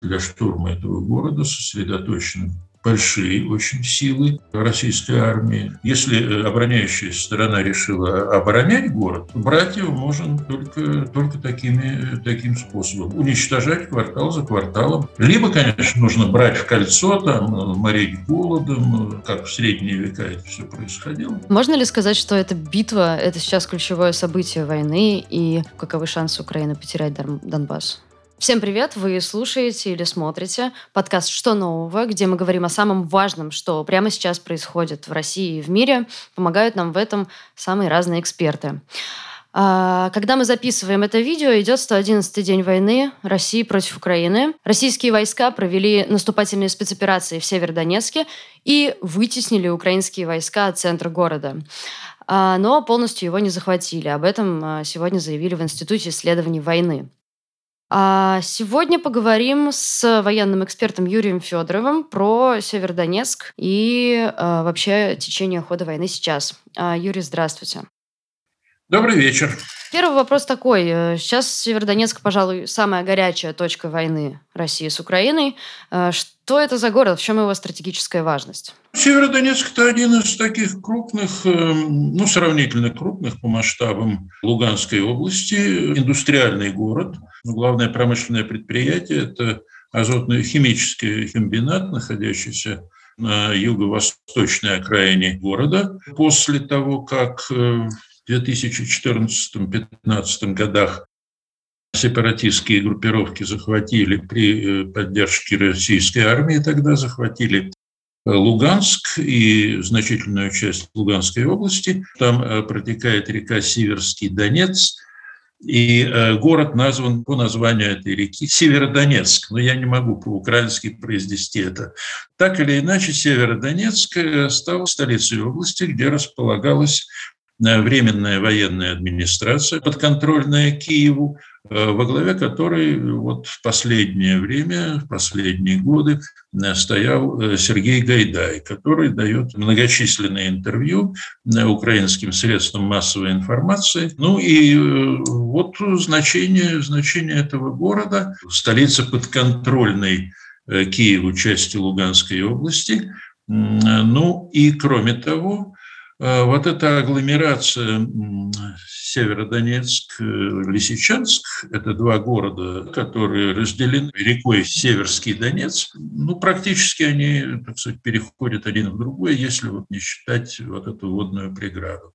для штурма этого города сосредоточены большие очень силы российской армии. Если э, обороняющая сторона решила оборонять город, брать его можно только, только такими, таким способом. Уничтожать квартал за кварталом. Либо, конечно, нужно брать в кольцо, там, э, морить голодом, э, как в средние века это все происходило. Можно ли сказать, что эта битва – это сейчас ключевое событие войны, и каковы шансы Украины потерять Донбасс? Всем привет! Вы слушаете или смотрите подкаст «Что нового?», где мы говорим о самом важном, что прямо сейчас происходит в России и в мире. Помогают нам в этом самые разные эксперты. А, когда мы записываем это видео, идет 111-й день войны России против Украины. Российские войска провели наступательные спецоперации в Северодонецке и вытеснили украинские войска от центра города а, но полностью его не захватили. Об этом а, сегодня заявили в Институте исследований войны. А сегодня поговорим с военным экспертом Юрием Федоровым про Северодонецк и а, вообще течение хода войны сейчас. А, Юрий, здравствуйте. Добрый вечер. Первый вопрос такой. Э, сейчас Северодонецк, пожалуй, самая горячая точка войны России с Украиной. Э, что это за город? В чем его стратегическая важность? Северодонецк – это один из таких крупных, э, ну, сравнительно крупных по масштабам Луганской области, индустриальный город. Главное промышленное предприятие – это азотно-химический комбинат, находящийся на юго-восточной окраине города. После того, как в 2014-2015 годах сепаратистские группировки захватили при э, поддержке российской армии, тогда захватили э, Луганск и значительную часть Луганской области. Там э, протекает река Сиверский Донец, и город назван по названию этой реки Северодонецк. Но я не могу по-украински произнести это. Так или иначе, Северодонецк стал столицей области, где располагалась временная военная администрация, подконтрольная Киеву, э, во главе которой вот в последнее время, в последние годы э, стоял э, Сергей Гайдай, который дает многочисленные интервью украинским средствам массовой информации. Ну и вот значение, значение этого города, столица подконтрольной Киеву части Луганской области. Ну и кроме того, Э, вот эта агломерация Северодонецк, э, Лисичанск – это два города, которые разделены рекой Северский Донец. Ну, практически они, так сказать, переходят один в другой, если вот не считать вот эту водную преграду.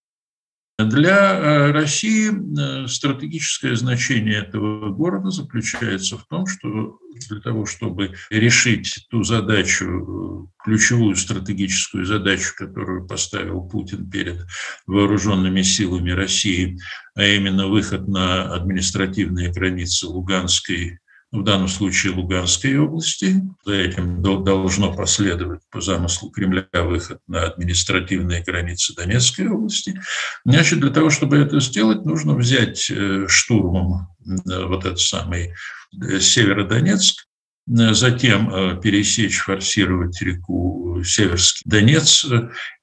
Для э, России стратегическое значение этого города заключается в том, что для того, чтобы решить ту задачу, ключевую стратегическую задачу, которую поставил Путин перед вооруженными силами России, а именно выход на административные границы Луганской в данном случае Луганской области. За этим должно последовать по замыслу Кремля выход на административные границы Донецкой области. Значит, для того, чтобы это сделать, нужно взять э, штурмом э, вот этот самый э, Северодонецк, затем пересечь, форсировать реку Северский Донец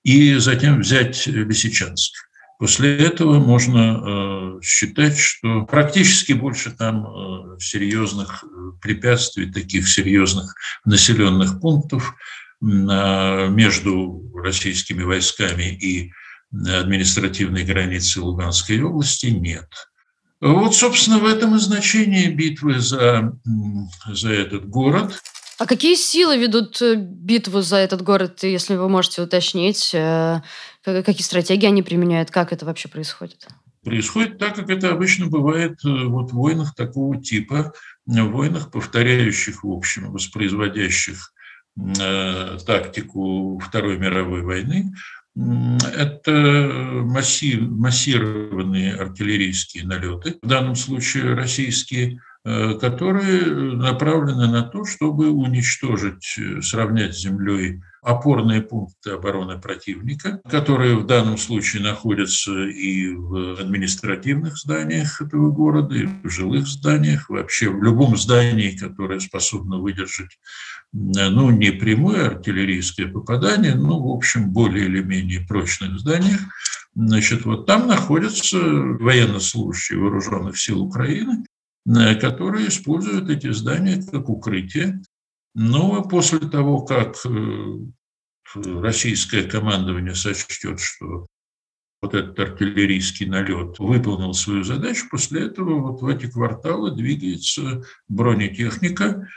и затем взять Лисичанск. После этого можно э, считать, что практически больше там э, серьезных э, препятствий, таких серьезных населенных пунктов между российскими войсками и административной границей Луганской области нет. Вот, собственно, в этом и значение битвы за, за этот город. А какие силы ведут битву за этот город, если вы можете уточнить? Какие стратегии они применяют? Как это вообще происходит? Происходит так, как это обычно бывает э, вот в войнах такого типа, в войнах, повторяющих, в общем, воспроизводящих э, тактику Второй мировой войны. Это массив, массированные артиллерийские налеты, в данном случае российские, э, которые направлены на то, чтобы уничтожить, сравнять с землей опорные пункты обороны противника, которые в данном случае находятся и в административных зданиях этого города, и в жилых зданиях, вообще в любом здании, которое способно выдержать ну, не прямое артиллерийское попадание, но, в общем, более или менее прочных зданиях. Значит, вот там находятся военнослужащие вооруженных сил Украины, которые используют эти здания как укрытие. Но после того, как российское командование сочтет, что вот этот артиллерийский налет выполнил свою задачу, после этого вот в эти кварталы двигается бронетехника,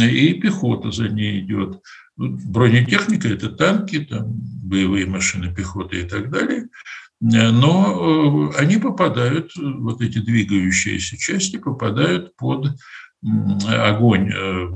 и пехота за ней идет. Бронетехника – это танки, там, боевые машины пехоты и так далее. Но э, они попадают, вот эти двигающиеся части попадают под огонь э,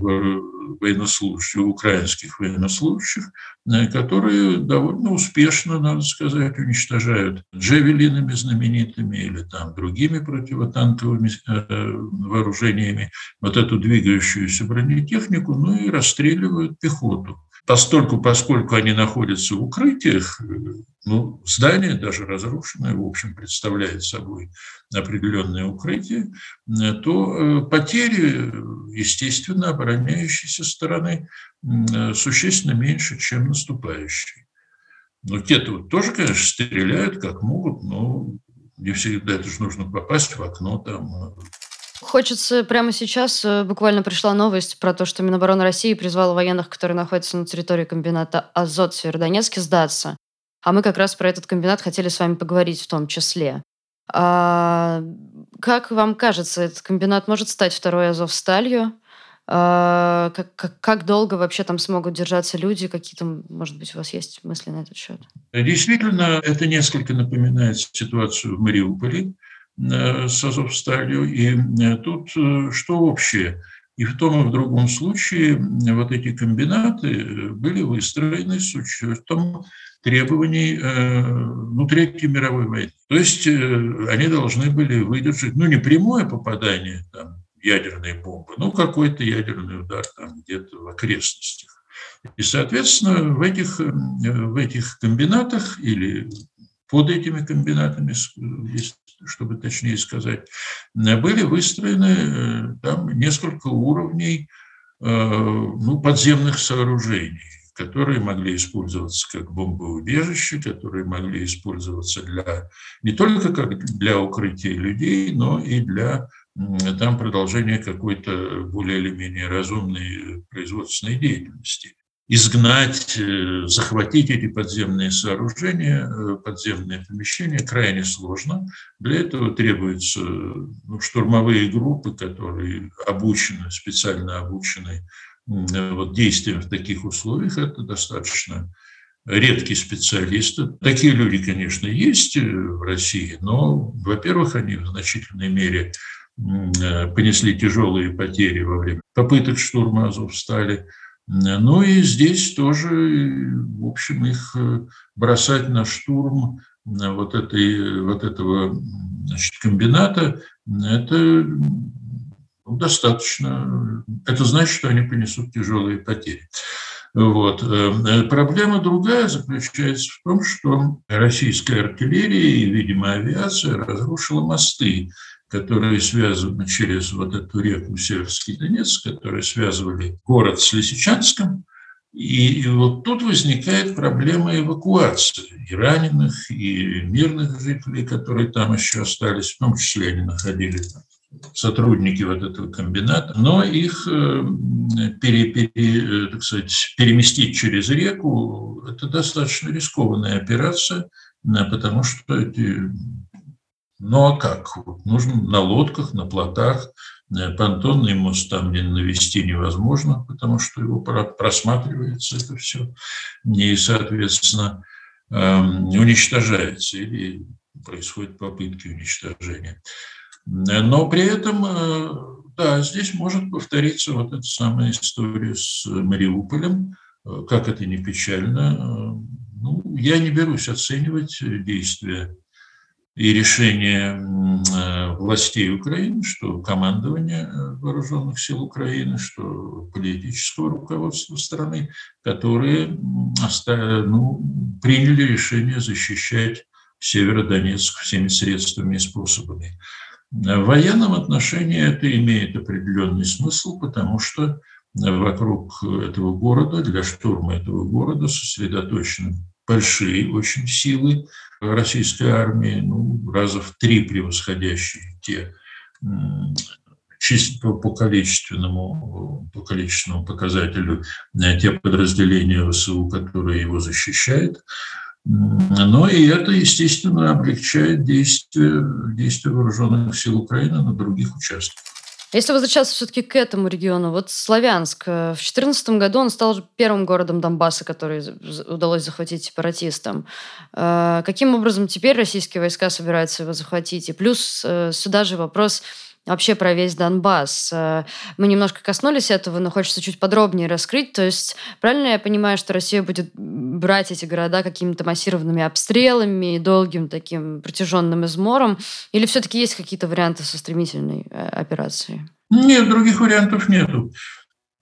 военнослужащих, украинских военнослужащих, э, которые довольно успешно, надо сказать, уничтожают джевелинами знаменитыми или там другими противотанковыми э, вооружениями вот эту двигающуюся бронетехнику, ну и расстреливают пехоту. Постольку, поскольку они находятся в укрытиях, ну, здание, даже разрушенное, в общем, представляет собой определенное укрытие, то э, потери, естественно, обороняющейся стороны существенно меньше, чем наступающей. Но те-то вот тоже, конечно, стреляют как могут, но не всегда это же нужно попасть в окно там, Хочется прямо сейчас, э, буквально пришла новость про то, что Минобороны России призвала военных, которые находятся на территории комбината «Азот» в Северодонецке, сдаться. А мы как раз про этот комбинат хотели с вами поговорить в том числе. А, как вам кажется, этот комбинат может стать второй «Азовсталью»? А, как, как, как долго вообще там смогут держаться люди? Какие-то, может быть, у вас есть мысли на этот счет? Действительно, это несколько напоминает ситуацию в Мариуполе. Э, с Азовсталью. И э, тут э, что общее? И в том и в другом случае вот эти комбинаты были выстроены с учетом требований ну, Третьей мировой войны. То есть они должны были выдержать, ну, не прямое попадание там, ядерной бомбы, но какой-то ядерный удар там где-то в окрестностях. И, соответственно, в этих, в этих комбинатах или под этими комбинатами, чтобы точнее сказать, были выстроены э, там несколько уровней э, ну, подземных сооружений, которые могли использоваться как бомбоубежище, которые могли использоваться для, не только как для укрытия людей, но и для там продолжения какой-то более или менее разумной производственной деятельности изгнать, э, захватить эти подземные сооружения, э, подземные помещения крайне сложно. Для этого требуются ну, штурмовые группы, которые обучены, специально обучены вот, действиям в таких условиях. Это достаточно редкие специалисты. Такие люди, конечно, есть э, в России, но, во-первых, они в значительной мере понесли тяжелые потери во время попыток штурма Азовстали, ну и здесь тоже, в общем, их э, бросать на штурм э, вот, этой, вот этого значит, комбината, это ну, достаточно. Это значит, что они понесут тяжелые потери. Вот. Э, проблема другая заключается в том, что российская артиллерия и, видимо, авиация разрушила мосты которые связаны через вот эту реку Северский Донец, которые связывали город с Лисичанском. И вот тут возникает проблема эвакуации и раненых, и мирных жителей, которые там еще остались, в том числе они находили там, сотрудники вот этого комбината, но их э, пере, пере, э, так сказать, переместить через реку – это достаточно рискованная операция, потому что эти ну а как? Вот нужно на лодках, на плотах. Э, понтонный мост там не навести невозможно, потому что его просматривается это все. И, соответственно, эм, уничтожается или происходят попытки уничтожения. Но при этом, э, да, здесь может повториться вот эта самая история с Мариуполем, э, как это не печально. Ну, я не берусь оценивать действия и решение э, властей Украины, что командование э, вооруженных сил Украины, что политического руководства страны, которые ну, приняли решение защищать Северодонецк всеми средствами и способами. В военном отношении это имеет определенный смысл, потому что вокруг этого города, для штурма этого города сосредоточены большие очень силы российской армии, ну, раза в три превосходящие те чисто по количественному, по количественному показателю те подразделения ВСУ, которые его защищают. Но и это, естественно, облегчает действия, действия вооруженных сил Украины на других участках. Если возвращаться все-таки к этому региону, вот Славянск, э, в 2014 году он стал первым городом Донбасса, который удалось захватить сепаратистам. Э, каким образом теперь российские войска собираются его захватить? И плюс э, сюда же вопрос вообще про весь Донбасс. Э, мы немножко коснулись этого, но хочется чуть подробнее раскрыть. То есть правильно я понимаю, что Россия будет брать эти города какими-то массированными обстрелами долгим таким протяженным измором? Или все-таки есть какие-то варианты со стремительной э, операцией? Нет, других вариантов нету.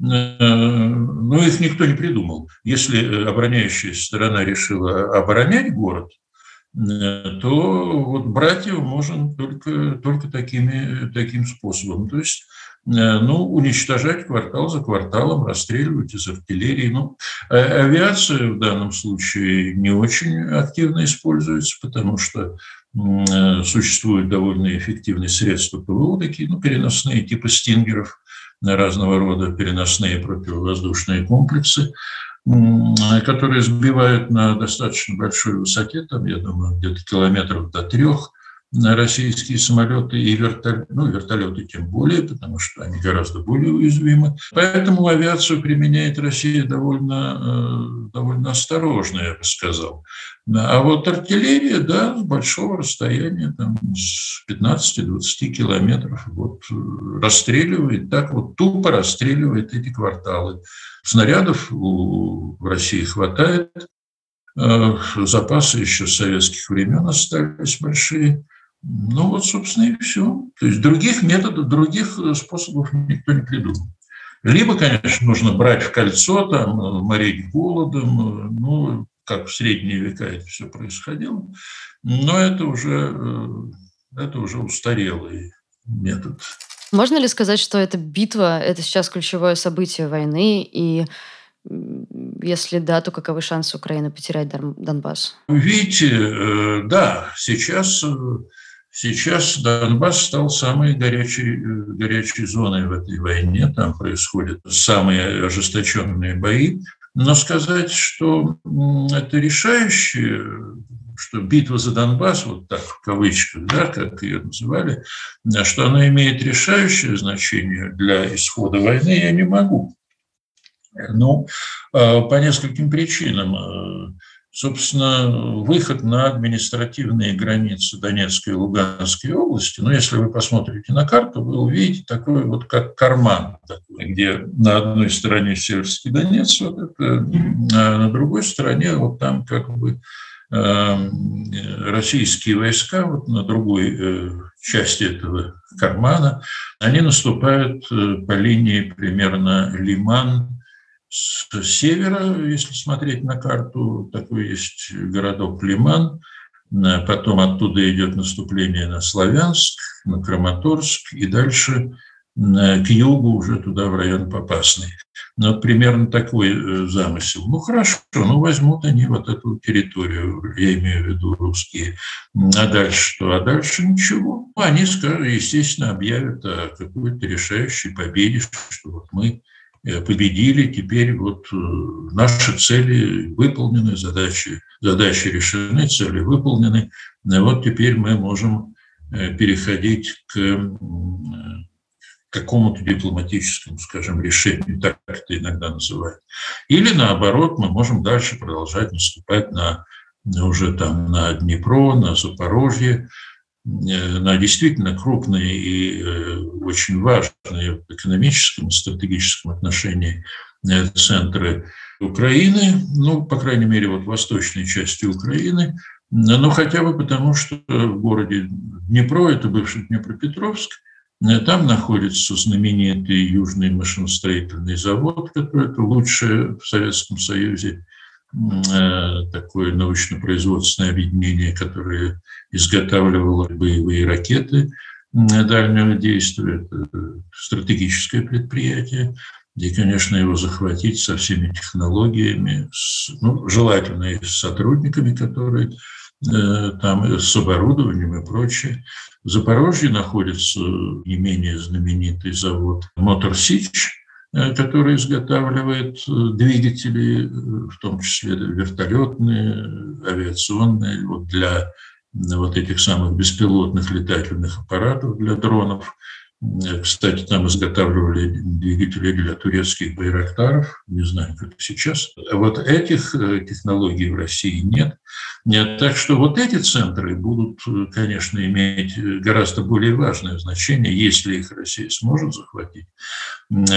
Э, но их никто не придумал. Если обороняющая сторона решила оборонять город, то вот брать его можно только, только такими, таким способом. То есть э, ну, уничтожать квартал за кварталом, расстреливать из артиллерии. Ну, а авиация в данном случае не очень активно используется, потому что э, существуют довольно эффективные средства ПВО, такие, ну, переносные, типа стингеров, разного рода переносные противовоздушные комплексы которые сбивают на достаточно большой высоте, там, я думаю, где-то километров до трех, российские самолеты и вертолеты, ну, вертолеты тем более, потому что они гораздо более уязвимы. Поэтому авиацию применяет Россия довольно, э, довольно осторожно, я бы сказал. А вот артиллерия, да, с большого расстояния, там, с 15-20 километров, вот, расстреливает, так вот тупо расстреливает эти кварталы. Снарядов у России хватает, э, запасы еще советских времен остались большие. Ну вот, собственно, и все. То есть других методов, других э, способов никто не придумал. Либо, конечно, нужно брать в кольцо, там, э, морить голодом, э, ну, как в средние века это все происходило, но это уже, это уже устарелый метод. Можно ли сказать, что эта битва – это сейчас ключевое событие войны, и если да, то каковы шансы Украины потерять Донбасс? Видите, да, сейчас Сейчас Донбасс стал самой горячей, горячей зоной в этой войне. Там происходят самые ожесточенные бои. Но сказать, что это решающее, что битва за Донбасс, вот так в кавычках, да, как ее называли, что она имеет решающее значение для исхода войны, я не могу. Ну, а, по нескольким причинам. Собственно, выход на административные границы Донецкой и Луганской области, ну, если вы посмотрите на карту, вы увидите такой вот как карман, такой, где на одной стороне Северский Донец, вот это, а на другой стороне вот там как бы эм, российские войска вот на другой э, части этого кармана, они наступают э, по линии примерно Лиман, с севера, если смотреть на карту, такой есть городок Лиман, потом оттуда идет наступление на Славянск, на Краматорск и дальше к югу уже туда, в район Попасный. Ну, примерно такой э, замысел. Ну, хорошо, ну, возьмут они вот эту территорию, я имею в виду русские. А дальше что? А дальше ничего. Ну, они, естественно, объявят о какой-то решающей победе, что вот мы Э, победили, теперь вот э, наши цели выполнены, задачи, задачи решены, цели выполнены. И вот теперь мы можем э, переходить к какому-то дипломатическому, скажем, решению, так это иногда называют. Или наоборот, мы можем дальше продолжать наступать на уже там на Днепро, на Запорожье, Э, на действительно крупные и э, очень важные в экономическом и стратегическом отношении э, центры Украины, ну, по крайней мере, вот восточной части Украины, но хотя бы потому, что в городе Днепро, это бывший Днепропетровск, там находится знаменитый Южный машиностроительный завод, который это лучшее в Советском Союзе такое научно-производственное объединение, которое изготавливало боевые ракеты дальнего действия. Это стратегическое предприятие, где, конечно, его захватить со всеми технологиями, с, ну, желательно и с сотрудниками, которые там с оборудованием и прочее. В Запорожье находится не менее знаменитый завод «Мотор Сич», который изготавливает двигатели, в том числе вертолетные, авиационные, вот для вот этих самых беспилотных летательных аппаратов для дронов. Кстати, там изготавливали двигатели для турецких байрактаров, не знаю, как сейчас. Вот этих э, технологий в России нет. нет. Так что вот эти центры будут, э, конечно, иметь гораздо более важное значение, если их Россия сможет захватить,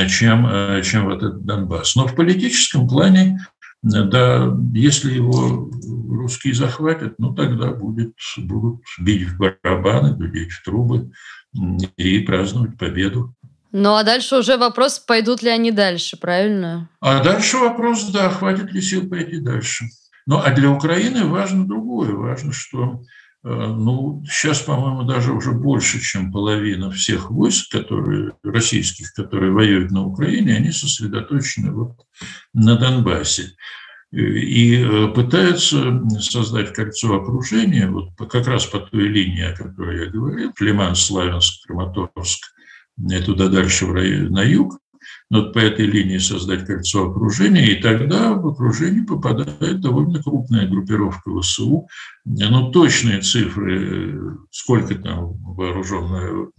чем, э, чем вот этот Донбасс. Но в политическом плане да, если его русские захватят, ну тогда будет, будут бить в барабаны, дудеть в трубы и праздновать победу. Ну а дальше уже вопрос, пойдут ли они дальше, правильно? А дальше вопрос, да, хватит ли сил пойти дальше. Ну а для Украины важно другое. Важно, что ну, сейчас, по-моему, даже уже больше, чем половина всех войск, которые, российских, которые воюют на Украине, они сосредоточены вот на Донбассе. И э, пытаются создать кольцо окружения, вот как раз по той линии, о которой я говорил, Лиман, Славянск, Краматорск, и туда дальше в район, на юг, вот по этой линии создать кольцо окружения, и тогда в окружение попадает довольно крупная группировка ВСУ. Но точные цифры, сколько там вооруженных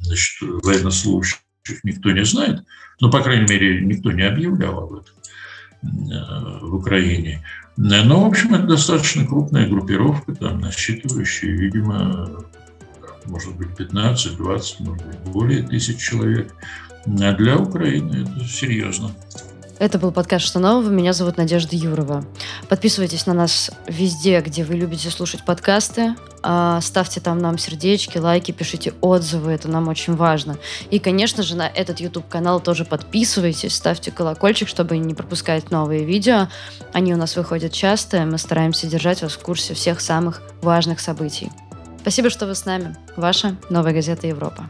военнослужащих, никто не знает. Но, по крайней мере, никто не объявлял об этом э, в Украине. Но, в общем, это достаточно крупная группировка, там, насчитывающая, видимо, может быть, 15, 20, может быть, более тысяч человек. А для Украины это серьезно. Это был подкаст «Что нового?». Меня зовут Надежда Юрова. Подписывайтесь на нас везде, где вы любите слушать подкасты. А, ставьте там нам сердечки, лайки, пишите отзывы. Это нам очень важно. И, конечно же, на этот YouTube-канал тоже подписывайтесь. Ставьте колокольчик, чтобы не пропускать новые видео. Они у нас выходят часто. Мы стараемся держать вас в курсе всех самых важных событий. Спасибо, что вы с нами. Ваша «Новая газета Европа».